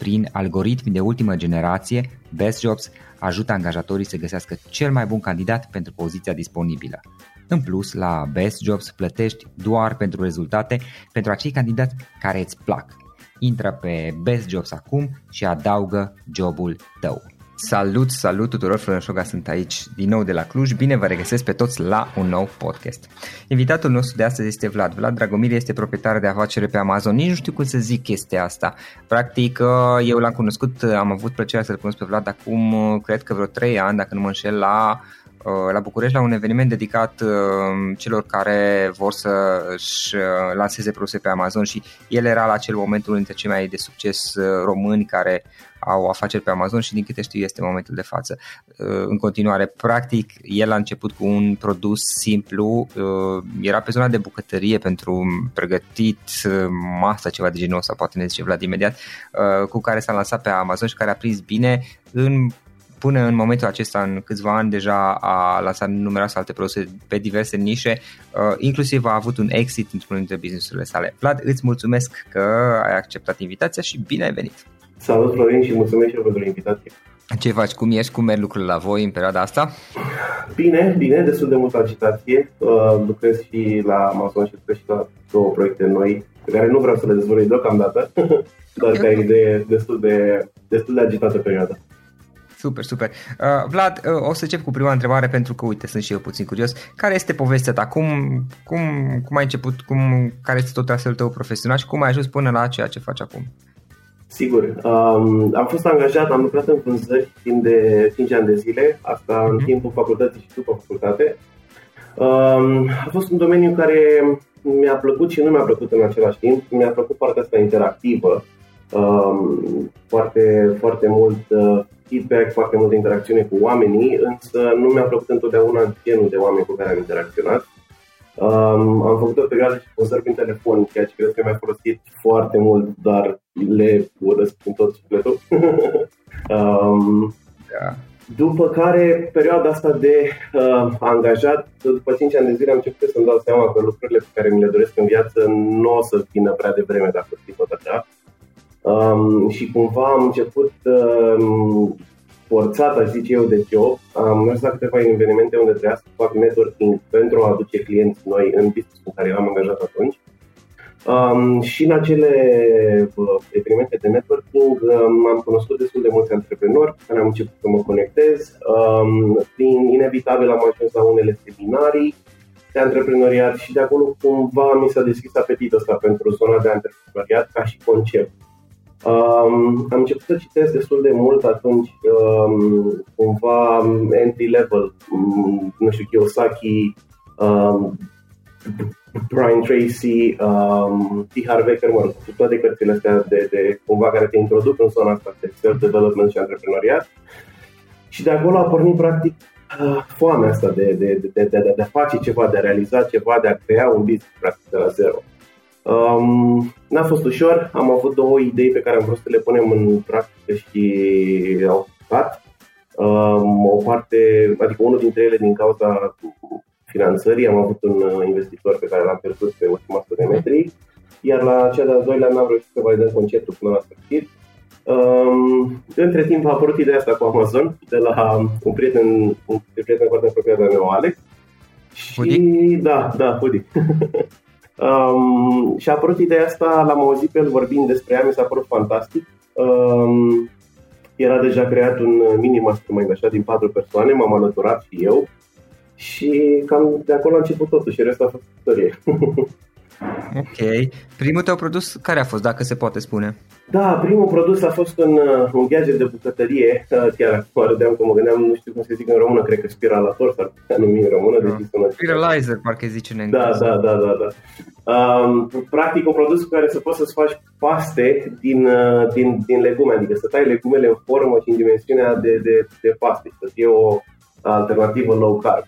Prin algoritmi de ultimă generație, Best Jobs ajută angajatorii să găsească cel mai bun candidat pentru poziția disponibilă. În plus, la Best Jobs plătești doar pentru rezultate pentru acei candidați care îți plac. Intră pe Best Jobs acum și adaugă jobul tău. Salut, salut tuturor, Florin Șoga sunt aici din nou de la Cluj. Bine vă regăsesc pe toți la un nou podcast. Invitatul nostru de astăzi este Vlad. Vlad Dragomir este proprietar de afacere pe Amazon. Nici nu știu cum să zic chestia asta. Practic, uh, eu l-am cunoscut, am avut plăcerea să-l cunosc pe Vlad acum, uh, cred că vreo 3 ani, dacă nu mă înșel, la Uh, la București la un eveniment dedicat uh, celor care vor să își uh, lanseze produse pe Amazon și el era la acel moment unul dintre cei mai de succes români care au afaceri pe Amazon și din câte știu este momentul de față. În continuare, practic, el a început cu un produs simplu, era pe zona de bucătărie pentru pregătit masa, ceva de genul ăsta, poate ne zice Vlad imediat, cu care s-a lansat pe Amazon și care a prins bine în până în momentul acesta, în câțiva ani, deja a lansat numeroase alte produse pe diverse nișe, uh, inclusiv a avut un exit într-unul dintre businessurile sale. Vlad, îți mulțumesc că ai acceptat invitația și bine ai venit! Salut, Florin, și mulțumesc și eu pentru invitație! Ce faci? Cum ești? Cum merg lucrurile la voi în perioada asta? Bine, bine, destul de multă agitație. Uh, lucrez și la Amazon și lucrez și la două proiecte noi, pe care nu vreau să le dezvolui deocamdată, dar ca idee destul de, destul de agitată perioada. Super, super. Uh, Vlad, uh, o să încep cu prima întrebare pentru că, uite, sunt și eu puțin curios. Care este povestea ta? Cum, cum, cum ai început? Cum, care este tot traseul tău profesional și cum ai ajuns până la ceea ce faci acum? Sigur. Um, am fost angajat, am lucrat în vânzări timp de 5 ani de zile, asta uh-huh. în mhm. timpul facultății și după facultate. Um, a fost un domeniu care mi-a plăcut și nu mi-a plăcut în același timp. Mi-a plăcut partea asta interactivă, um, foarte, foarte mult uh, feedback, foarte multă interacțiune cu oamenii, însă nu mi-a plăcut întotdeauna genul de oameni cu care am interacționat. Um, am făcut o perioadă și vânzări prin telefon, ceea ce cred că mi-a folosit foarte mult, dar le urăsc în tot sufletul. um, da. după care, perioada asta de uh, angajat, după 5 ani de zile am început să-mi dau seama că lucrurile pe care mi le doresc în viață nu o să vină prea devreme dacă fi tot așa. Um, și cumva am început um, forțat, aș zice eu, de job. Am mers la câteva evenimente unde trebuia să fac networking pentru a aduce clienți noi în business în care eu am angajat atunci. Um, și în acele uh, evenimente de networking um, am cunoscut destul de mulți antreprenori care am început să mă conectez. Um, prin inevitabil am ajuns la unele seminarii de antreprenoriat și de acolo cumva mi s-a deschis apetitul ăsta pentru zona de antreprenoriat ca și concept. Um, am început să citesc destul de mult atunci, um, cumva entry level, um, nu știu, Kiyosaki, um, Brian Tracy, um, T. Harv Eker, mă rog, toate cărțile astea de, de cumva care te introduc în zona asta de self-development și antreprenoriat. Și de acolo a pornit practic uh, foamea asta de, de, de, de, de, de a face ceva, de a realiza ceva, de a crea un business practic de la zero. Um, n-a fost ușor, am avut două idei pe care am vrut să le punem în practică și au stat. Um, o parte, adică unul dintre ele din cauza finanțării, am avut un uh, investitor pe care l-am pierdut pe ultima 100 de mhm. metri, iar la cea de-al doilea n-am reușit să validăm conceptul până la sfârșit. Um, între timp a apărut ideea asta cu Amazon de la un prieten, un prieten foarte apropiat de meu, Alex. Hoodie? Și da, da, Hoodie. Um, și a apărut ideea asta, l-am auzit pe el vorbind despre ea, mi s-a părut fantastic. Um, era deja creat un mini mastermind așa din patru persoane, m-am alăturat și eu și cam de acolo a început totul și restul a fost istorie. ok. Primul tău produs care a fost, dacă se poate spune? Da, primul produs a fost un, uh, un gadget de bucătărie, uh, chiar acum râdeam că mă gândeam, nu știu cum se zic în română, cred că spiralator s-ar putea numi în română. Da. Deci Spiralizer, parcă zice în da, engleză. Da, da, da, da. da. Um, practic un produs cu care să poți să-ți faci paste din, uh, din, din legume, adică să tai legumele în formă și în dimensiunea de, de, de paste, să fie o alternativă low carb.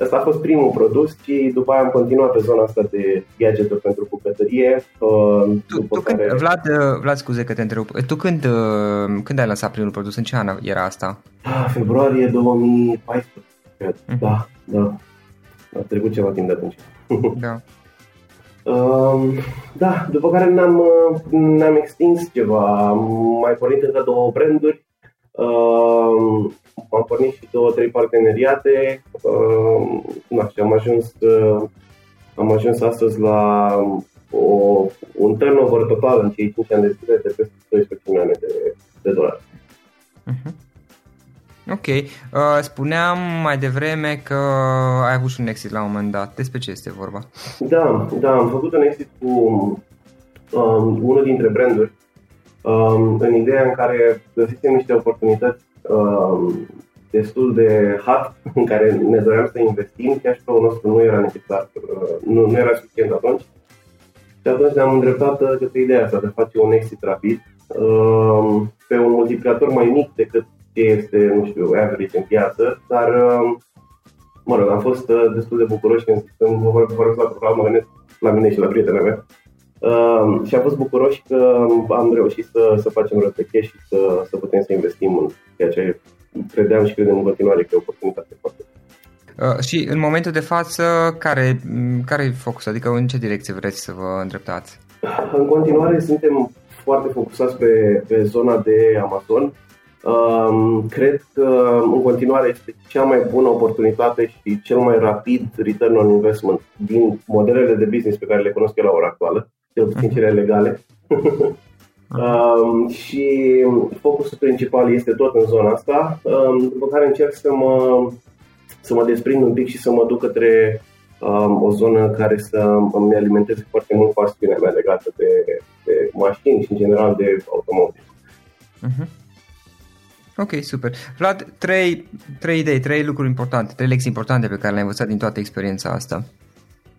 Asta a fost primul produs și după aia am continuat pe zona asta de gadget pentru bucătărie. Uh, tu, tu care... când, Vlad, uh, Vlad, scuze că te întrerup. Tu când, uh, când ai lansat primul produs? În ce an era asta? Ah, februarie 2014, cred. Mm-hmm. Da, da. A trecut ceva timp de atunci. Da. Um, da, după care ne-am, ne-am extins ceva. Am mai pornit încă două branduri. Um, am pornit și două, trei parteneriate uh, na, și am ajuns, uh, am ajuns astăzi la o, un turnover total în cei 5 ani de zile de peste 12 milioane de, de dolari. Uh-huh. Ok. Uh, spuneam mai devreme că ai avut și un exit la un moment dat. Despre ce este vorba? Da, da, am făcut un exit cu um, unul dintre branduri um, în ideea în care găsisem niște oportunități um, destul de hot în care ne doream să investim, cash flow nostru nu era necesar, uh, nu, nu era suficient atunci. Și atunci ne-am îndreptat uh, către ideea asta de a face un exit rapid um, pe un multiplicator mai mic decât ce este, nu știu, average în piață, dar um, mă rog, am fost uh, destul de bucuroși când, când vorbesc la program, mă gândesc la mine și la prietena mea. Uh, și am fost bucuroși că am reușit să, să facem răpeche și să, să putem să investim în ceea ce credeam și credem în continuare că e o oportunitate foarte Uh, și în momentul de față, care, care e focusul? Adică în ce direcție vreți să vă îndreptați? În continuare suntem foarte focusați pe, pe zona de Amazon. Um, cred că în continuare este cea mai bună oportunitate și cel mai rapid return on investment din modelele de business pe care le cunosc eu la ora actuală, cel puțin cele legale. Um, și focusul principal este tot în zona asta, um, după care încerc să mă, să mă desprind un pic și să mă duc către um, o zonă care să îmi alimenteze foarte mult pasiunea mea legată de, de mașini și în general de automotive. Uh-huh. Ok, super. Vlad, trei, trei idei, trei lucruri importante, trei lecții importante pe care le-ai învățat din toată experiența asta.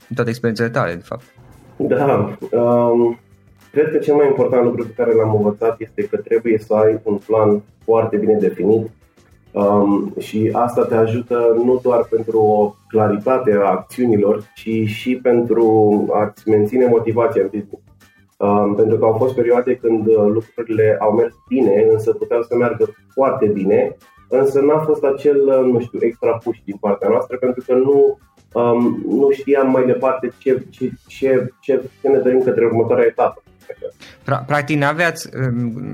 Din toate experiențele tale, de fapt. Da. Um, Cred că cel mai important lucru pe care l-am învățat este că trebuie să ai un plan foarte bine definit um, și asta te ajută nu doar pentru o claritate a acțiunilor, ci și pentru a-ți menține motivația în business. Um, pentru că au fost perioade când lucrurile au mers bine, însă puteau să meargă foarte bine însă n-a fost acel, nu știu, extra push din partea noastră pentru că nu, um, nu știam mai departe ce, ce, ce, ce, ce ne dorim către următoarea etapă. Practic, n-aveați,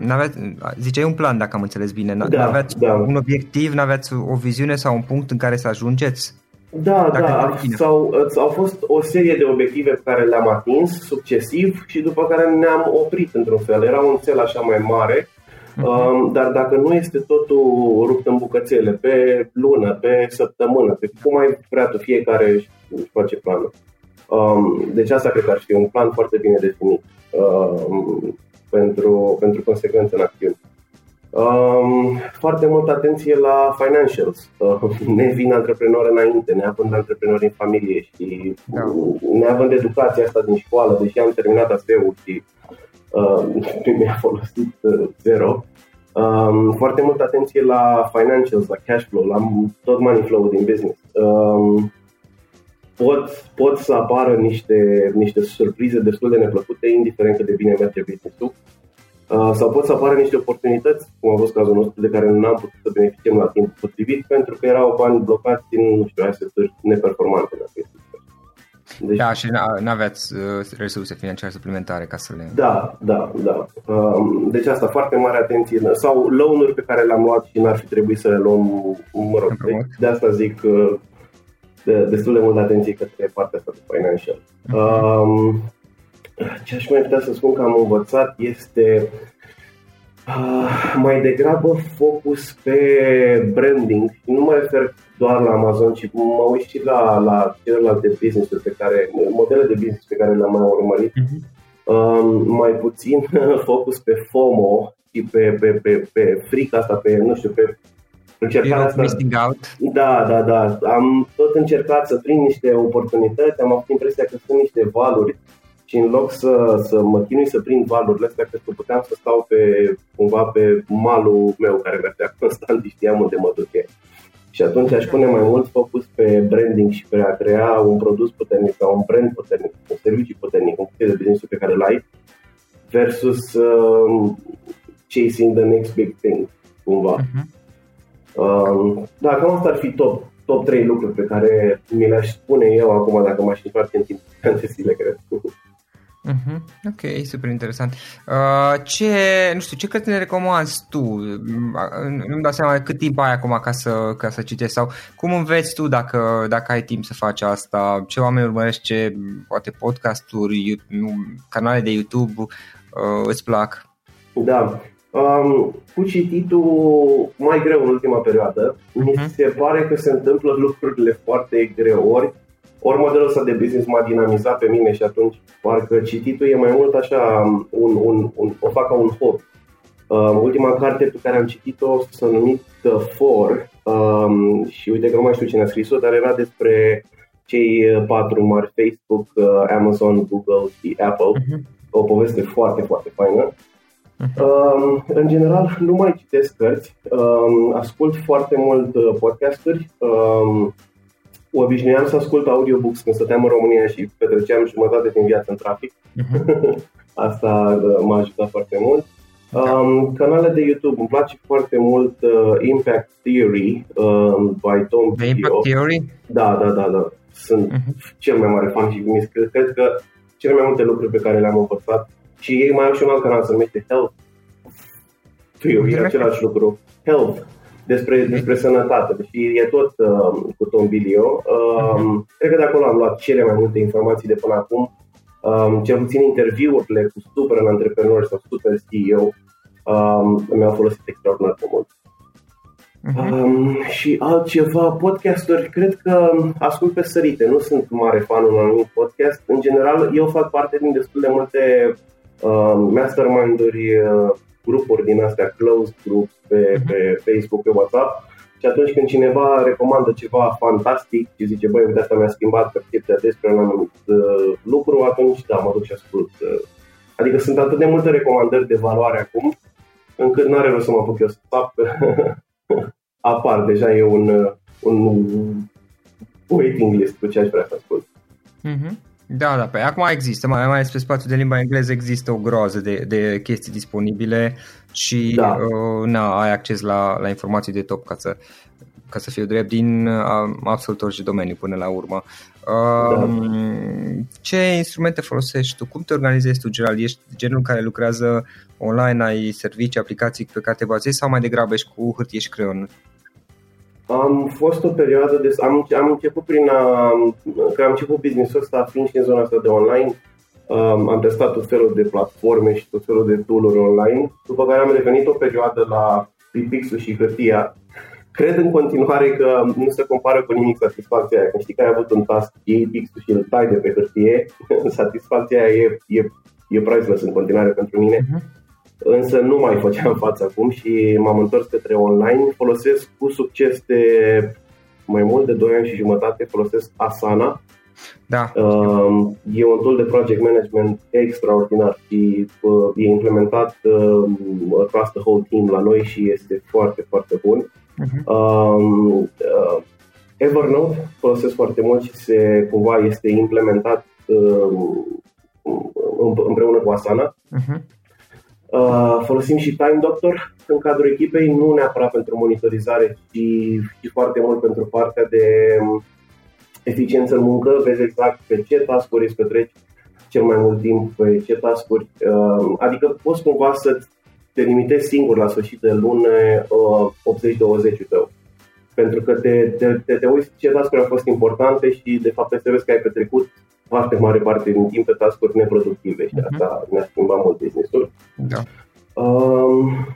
n-aveați, ziceai un plan, dacă am înțeles bine, n-aveați da, da. un obiectiv, n-aveați o viziune sau un punct în care să ajungeți? Da, dacă da, sau, au fost o serie de obiective pe care le-am atins succesiv și după care ne-am oprit într-un fel. Era un cel așa mai mare, uh-huh. Dar dacă nu este totul rupt în bucățele, pe lună, pe săptămână, pe cum ai vrea tu, fiecare își face planul. Um, deci asta cred că ar fi un plan foarte bine definit um, pentru, pentru consecvență în acțiune. Um, foarte multă atenție la financials. Uh, ne vin antreprenori înainte, neavând antreprenori în familie și da. neavând educația asta din școală, deși am terminat ASEU și uh, mi-a folosit uh, zero. Um, foarte multă atenție la financials, la cash flow, la tot money flow din business. Um, pot, pot să apară niște, niște surprize destul de neplăcute, indiferent cât de bine merge business-ul. Uh, sau pot să apară niște oportunități, cum a fost cazul nostru, de care nu am putut să beneficiem la timp potrivit, pentru că erau bani blocați în, nu știu, aseturi neperformante, dacă este deci, da, și nu aveați uh, resurse financiare suplimentare ca să le... Da, da, da. Um, deci asta, foarte mare atenție. Sau loan pe care le-am luat și n-ar fi trebuit să le luăm, mă rog, de, de asta zic uh, de, destul de mult atenție către partea asta de financial. Uh-huh. Um, ce aș mai putea să spun că am învățat este uh, mai degrabă focus pe branding. Nu mă refer doar la Amazon, ci mă uit și la, la celelalte business pe care, modele de business pe care le-am mai urmărit. Uh-huh. Uh, mai puțin focus pe FOMO și pe, pe, pe, pe frica asta, pe, nu știu, pe încercat asta. Missing out. Da, da, da. Am tot încercat să prind niște oportunități, am avut impresia că sunt niște valuri și în loc să, să mă chinui să prind valurile astea, cred că puteam să stau pe, cumva pe malul meu care mergea constant și știam unde mă duc Și atunci aș pune mai mult focus pe branding și pe a crea un produs puternic sau un brand puternic, un serviciu puternic, un funcție de business pe care îl ai, versus uh, chasing the next big thing, cumva. Uh-huh. Uh, da, cam asta ar fi top, top 3 lucruri pe care mi le-aș spune eu acum dacă m-aș întoarce în timp de zile, cred. Uh-huh. Ok, super interesant. Uh, ce, nu știu, ce cărți ne recomanzi tu? Nu-mi dau seama cât timp ai acum ca să, ca să citești sau cum înveți tu dacă, dacă ai timp să faci asta? Ce oameni urmărești, ce poate podcasturi, canale de YouTube uh, îți plac? Da, um, cu cititul mai greu în ultima perioadă. Uh-huh. Mi mhm. se pare că se întâmplă lucrurile foarte greu ori ori modelul ăsta de business m-a dinamizat pe mine și atunci parcă cititul e mai mult așa un, un, un, o fac ca un hobby. Uh, ultima carte pe care am citit-o s-a numit The Four um, și uite că nu mai știu cine a scris-o, dar era despre cei patru mari Facebook, uh, Amazon, Google și Apple. Uh-huh. O poveste foarte, foarte faină. Uh-huh. Um, în general, nu mai citesc cărți, um, ascult foarte mult uh, podcasturi. Um, obișnuiam să ascult audiobooks când stăteam în România și petreceam jumătate din viață în trafic. Uh-huh. Asta uh, m-a ajutat foarte mult. Um, canale de YouTube, îmi place foarte mult uh, Impact Theory um, by Tom The Impact Theory? Da, da, da, da. Sunt uh-huh. cel mai mare fan și cred, cred că cele mai multe lucruri pe care le-am învățat și ei mai au și un alt canal, se numește Health Theory, e același lucru. Health despre, despre sănătate, deși e tot uh, cu Tom Bilio. Uh, uh-huh. Cred că de acolo am luat cele mai multe informații de până acum. Um, cel puțin interviurile cu super antreprenori sau super CEO um, mi-au folosit extraordinar de mult. Uh-huh. Um, și altceva, podcasturi, cred că ascult pe sărite, nu sunt mare fan unui anumit podcast. În general, eu fac parte din destul de multe uh, mastermind-uri uh, grupuri din astea, closed groups pe, uh-huh. pe Facebook, pe WhatsApp și atunci când cineva recomandă ceva fantastic și zice, băi, uite, asta mi-a schimbat percepția despre un anumit uh, lucru, atunci da, mă duc și ascult. Uh. Adică sunt atât de multe recomandări de valoare acum, încât nu are rost să mă apuc eu să fac. Apar, deja e un, uh, un waiting list cu ce aș vrea să ascult. Uh-huh. Da, da, pe acum există, mai, mai pe spațiul de limba engleză există o groază de, de chestii disponibile și da. uh, na, ai acces la, la informații de top ca să, ca să fiu drept din uh, absolut orice domeniu până la urmă. Uh, da. Ce instrumente folosești tu? Cum te organizezi tu, Gerald? Ești genul care lucrează online, ai servicii, aplicații pe care te bazezi sau mai degrabă ești cu hârtie și creion? Am fost o perioadă de... Am, am început prin a... Că am început business-ul ăsta fiind și în zona asta de online. Um, am testat tot felul de platforme și tot felul de tool online, după care am revenit o perioadă la Pixul și hârtia. Cred în continuare că nu se compară cu nimic satisfacția aia. Când știi că ai avut un task, iei pixul și îl tai de pe hârtie, satisfacția aia e, e, e priceless în continuare pentru mine. Uh-huh însă nu mai făceam față acum și m-am întors către online. Folosesc cu succes de mai mult de 2 ani și jumătate, folosesc Asana. Da. Uh, e un tool de project management extraordinar și uh, e implementat uh, across the whole team la noi și este foarte, foarte bun. Uh-huh. Uh, uh, Evernote folosesc foarte mult și se cumva este implementat uh, împreună cu Asana. Uh-huh. Uh, folosim și Time Doctor în cadrul echipei, nu neapărat pentru monitorizare, ci și foarte mult pentru partea de um, eficiență în muncă. Vezi exact pe ce task-uri îți petreci cel mai mult timp, pe ce task-uri. Uh, adică poți cumva să te limitezi singur la sfârșit de lună uh, 80-20 tău. Pentru că te, te, te, te uiți ce task au fost importante și de fapt te vezi că ai petrecut foarte mare parte din timp pe task-uri neproductive și uh-huh. asta ne-a schimbat mult business-ul. Da. Um,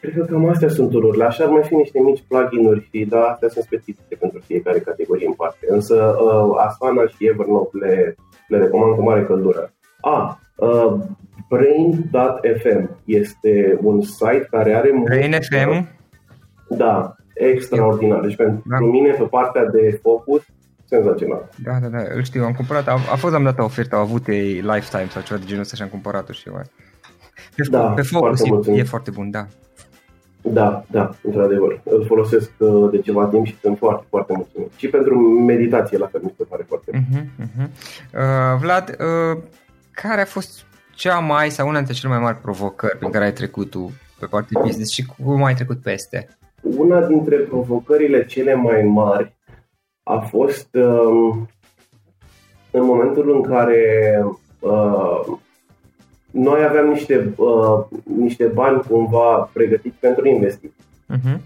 cred că cam astea sunt tururile. Așa ar mai fi niște mici plugin-uri și da, astea sunt specifice pentru fiecare categorie în parte. Însă uh, Asana și Evernote le, le recomand cu mare căldură. A, uh, Brain.fm este un site care are... Brain FM? Da, extraordinar. Deci pentru da. mine, pe partea de focus, senzațional. Da, da, da, îl știu, am cumpărat, a, a fost am dat o ofertă, au avut ei lifetime sau ceva de genul ăsta și am cumpărat-o și eu. Pe, da, pe focus e, e foarte bun, da. Da, da, într-adevăr. Îl folosesc uh, de ceva timp și sunt foarte, foarte mulțumit. Și pentru meditație, la fel, mi se pare foarte bun. Uh-huh, uh-huh. Uh, Vlad, uh, care a fost cea mai sau una dintre cele mai mari provocări pe care ai trecut tu pe partea business și cum ai trecut peste? Una dintre provocările cele mai mari a fost uh, în momentul în care uh, noi aveam niște, uh, niște bani cumva pregătiți pentru investiții. Uh-huh.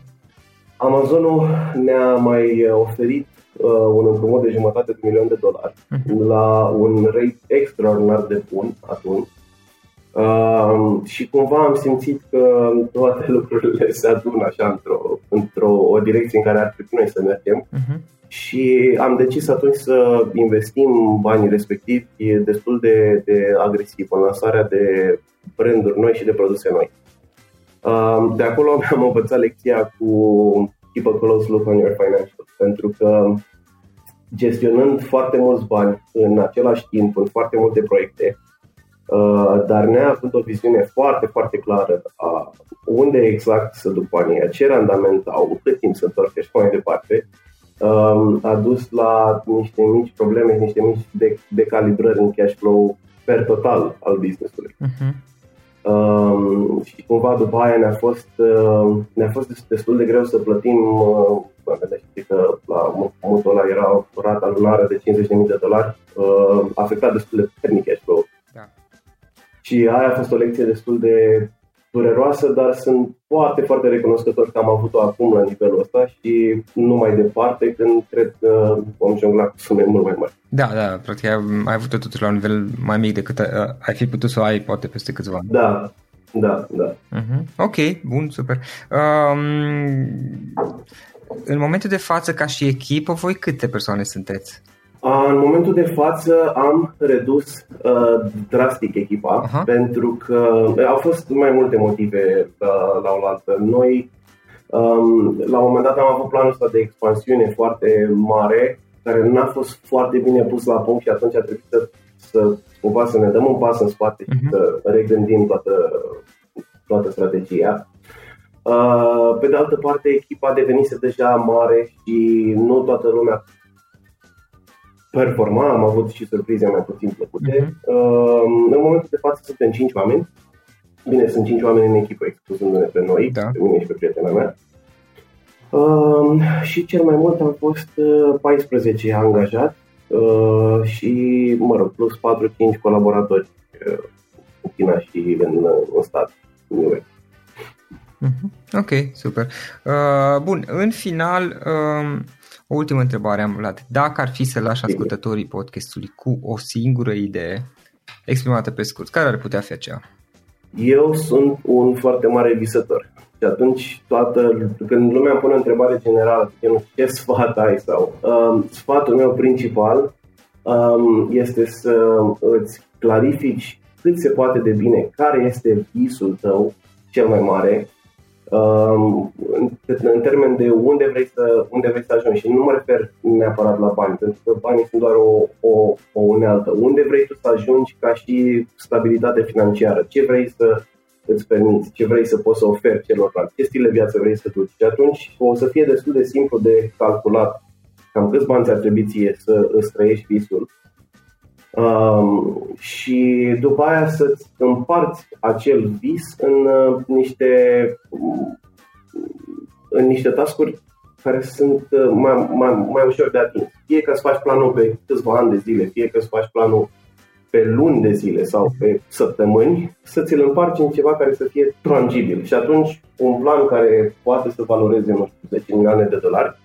Amazonul ne-a mai oferit uh, un împrumut de jumătate de milion de dolari uh-huh. la un rate extraordinar de bun atunci. Uh, și cumva am simțit că toate lucrurile se adună așa într-o, într-o o direcție în care ar trebui noi să mergem. Uh-huh și am decis atunci să investim banii respectivi destul de, de agresiv în lansarea de branduri noi și de produse noi. De acolo am învățat lecția cu keep a close look on your financials, pentru că gestionând foarte mulți bani în același timp, în foarte multe proiecte, dar neavând o viziune foarte, foarte clară a unde exact să duc banii, ce randament au, cât timp să întorc și mai departe, Um, a dus la niște mici probleme, niște mici de- decalibrări în cash flow per total al business-ului. Uh-huh. Um, și cumva după aia ne-a fost, uh, ne-a fost destul de greu să plătim, uh, știi că la mutul ăla era o rată lunară de 50.000 de dolari, uh, afectat destul de puternic cash flow. Da. Și aia a fost o lecție destul de dureroasă, dar sunt foarte, foarte recunoscător că am avut-o acum la nivelul ăsta și nu mai departe când cred că vom jongla cu sume mult mai mari. Da, da, practic ai avut-o totuși la un nivel mai mic decât uh, ai fi putut să o ai poate peste câțiva ani. Da, da, da. Uh-huh. Ok, bun, super. Um, în momentul de față, ca și echipă, voi câte persoane sunteți? În momentul de față am redus uh, drastic echipa uh-huh. pentru că au fost mai multe motive uh, la oaltă. Noi um, la un moment dat am avut planul ăsta de expansiune foarte mare care n-a fost foarte bine pus la punct și atunci a trebuit să, să cumva să ne dăm un pas în spate uh-huh. și să regândim toată, toată strategia. Uh, pe de altă parte, echipa devenise deja mare și nu toată lumea performa, am avut și surprize mai puțin plăcute. Uh-huh. În momentul de față suntem 5 oameni. Bine, sunt 5 oameni în echipă, excluzându-ne pe noi, da. pe mine și pe prietena mea. Uh, și cel mai mult am fost 14 uh, angajați uh, și, mă rog, plus 4-5 colaboratori uh, în China și în, în stat. În uh-huh. Ok, super. Uh, bun, în final, uh, o ultimă întrebare am luat. Dacă ar fi să lași ascultătorii podcastului cu o singură idee exprimată pe scurt, care ar putea fi aceea? Eu sunt un foarte mare visător. Și atunci, toată, când lumea îmi pune o întrebare generală, nu ce sfat ai sau um, sfatul meu principal um, este să îți clarifici cât se poate de bine care este visul tău cel mai mare în termen de unde vrei să, unde vrei să ajungi. Și nu mă refer neapărat la bani, pentru că banii sunt doar o, o, o unealtă. Unde vrei tu să ajungi ca și stabilitate financiară? Ce vrei să îți permiți? Ce vrei să poți să oferi celorlalți? Ce stil de viață vrei să duci? Și atunci o să fie destul de simplu de calculat cam câți bani ți-ar trebui ție să îți trăiești visul Um, și după aia să-ți împarți acel vis în uh, niște în niște tascuri care sunt uh, mai, mai, mai ușor de atins. Fie că îți faci planul pe câțiva ani de zile, fie că îți faci planul pe luni de zile sau pe săptămâni, să ți-l împarci în ceva care să fie tangibil. Și atunci un plan care poate să valoreze, nu știu, 10 milioane de dolari,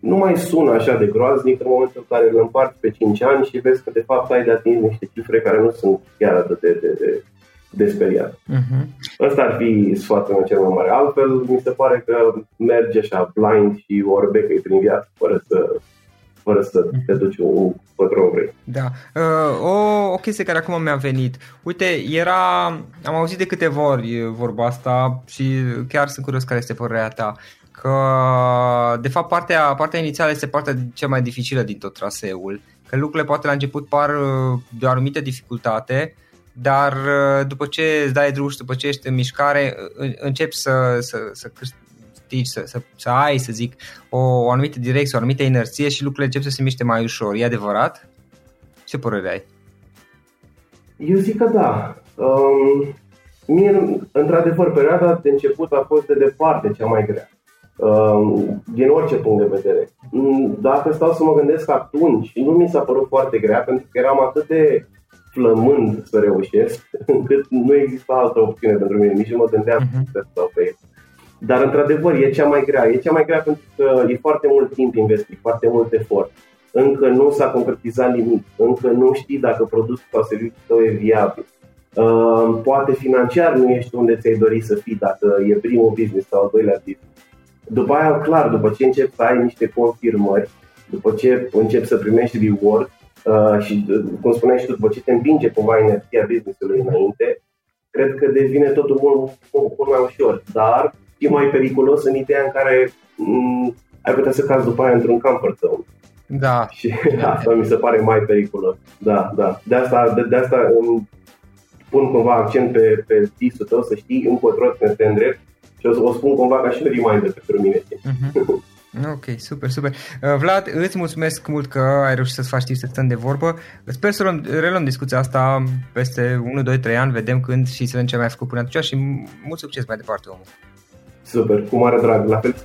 nu mai sună așa de groaznic în momentul în care îl împarți pe 5 ani și vezi că de fapt ai de atins niște cifre care nu sunt chiar atât de, de, de, de speriat. Uh-huh. Ăsta ar fi sfatul meu cel mai mare. Altfel, mi se pare că merge așa blind și orbecă prin viață, fără să, fără să uh-huh. te duci un pătron vrei. Da. Uh, o, o chestie care acum mi-a venit. Uite, era... Am auzit de câteva ori vorba asta și chiar sunt curios care este părerea ta că de fapt partea, partea inițială este partea cea mai dificilă din tot traseul, că lucrurile poate la început par uh, de o anumită dificultate, dar uh, după ce îți dai drum și după ce ești în mișcare, uh, începi să, să, să câștigi, să, să, să ai, să zic, o, o anumită direcție, o anumită inerție și lucrurile încep să se miște mai ușor. E adevărat? Ce părere ai? Eu zic că da. Um, mie, într-adevăr, perioada de început a fost de departe cea mai grea. Um, din orice punct de vedere. Mm, dacă stau să mă gândesc atunci, nu mi s-a părut foarte grea pentru că eram atât de flămând să reușesc, încât nu exista altă opțiune pentru mine, nici nu mă gândeam uh-huh. să stau pe el. Dar, într-adevăr, e cea mai grea. E cea mai grea pentru că e foarte mult timp investit, foarte mult efort. Încă nu s-a concretizat nimic, încă nu știi dacă produsul sau serviciul tău e viabil. Uh, poate financiar nu ești unde ți-ai dori să fii dacă e primul business sau al doilea business. După aia, clar, după ce începi să ai niște confirmări, după ce începi să primești reward uh, și, uh, cum spuneai și tu, după ce te împinge cumva energia business-ului înainte, cred că devine totul mult, mult, mult mai ușor. Dar e mai periculos în ideea în care m- mm, ai putea să cazi după aia într-un comfort zone. Da. Și asta mi se pare mai periculos. Da, da. De asta, de, de asta îmi pun cumva accent pe, pe visul tău, să știi încotro te îndrept și o, o spun cumva ca și reminder pentru mine. Uh-huh. Ok, super, super. Uh, Vlad, îți mulțumesc mult că ai reușit să-ți faci timp să stăm de vorbă. Sper să luăm, reluăm discuția asta peste 1, 2, 3 ani, vedem când și să vedem ce mai ai făcut până atunci și mult succes mai departe, omul. Super, cu mare drag, la fel să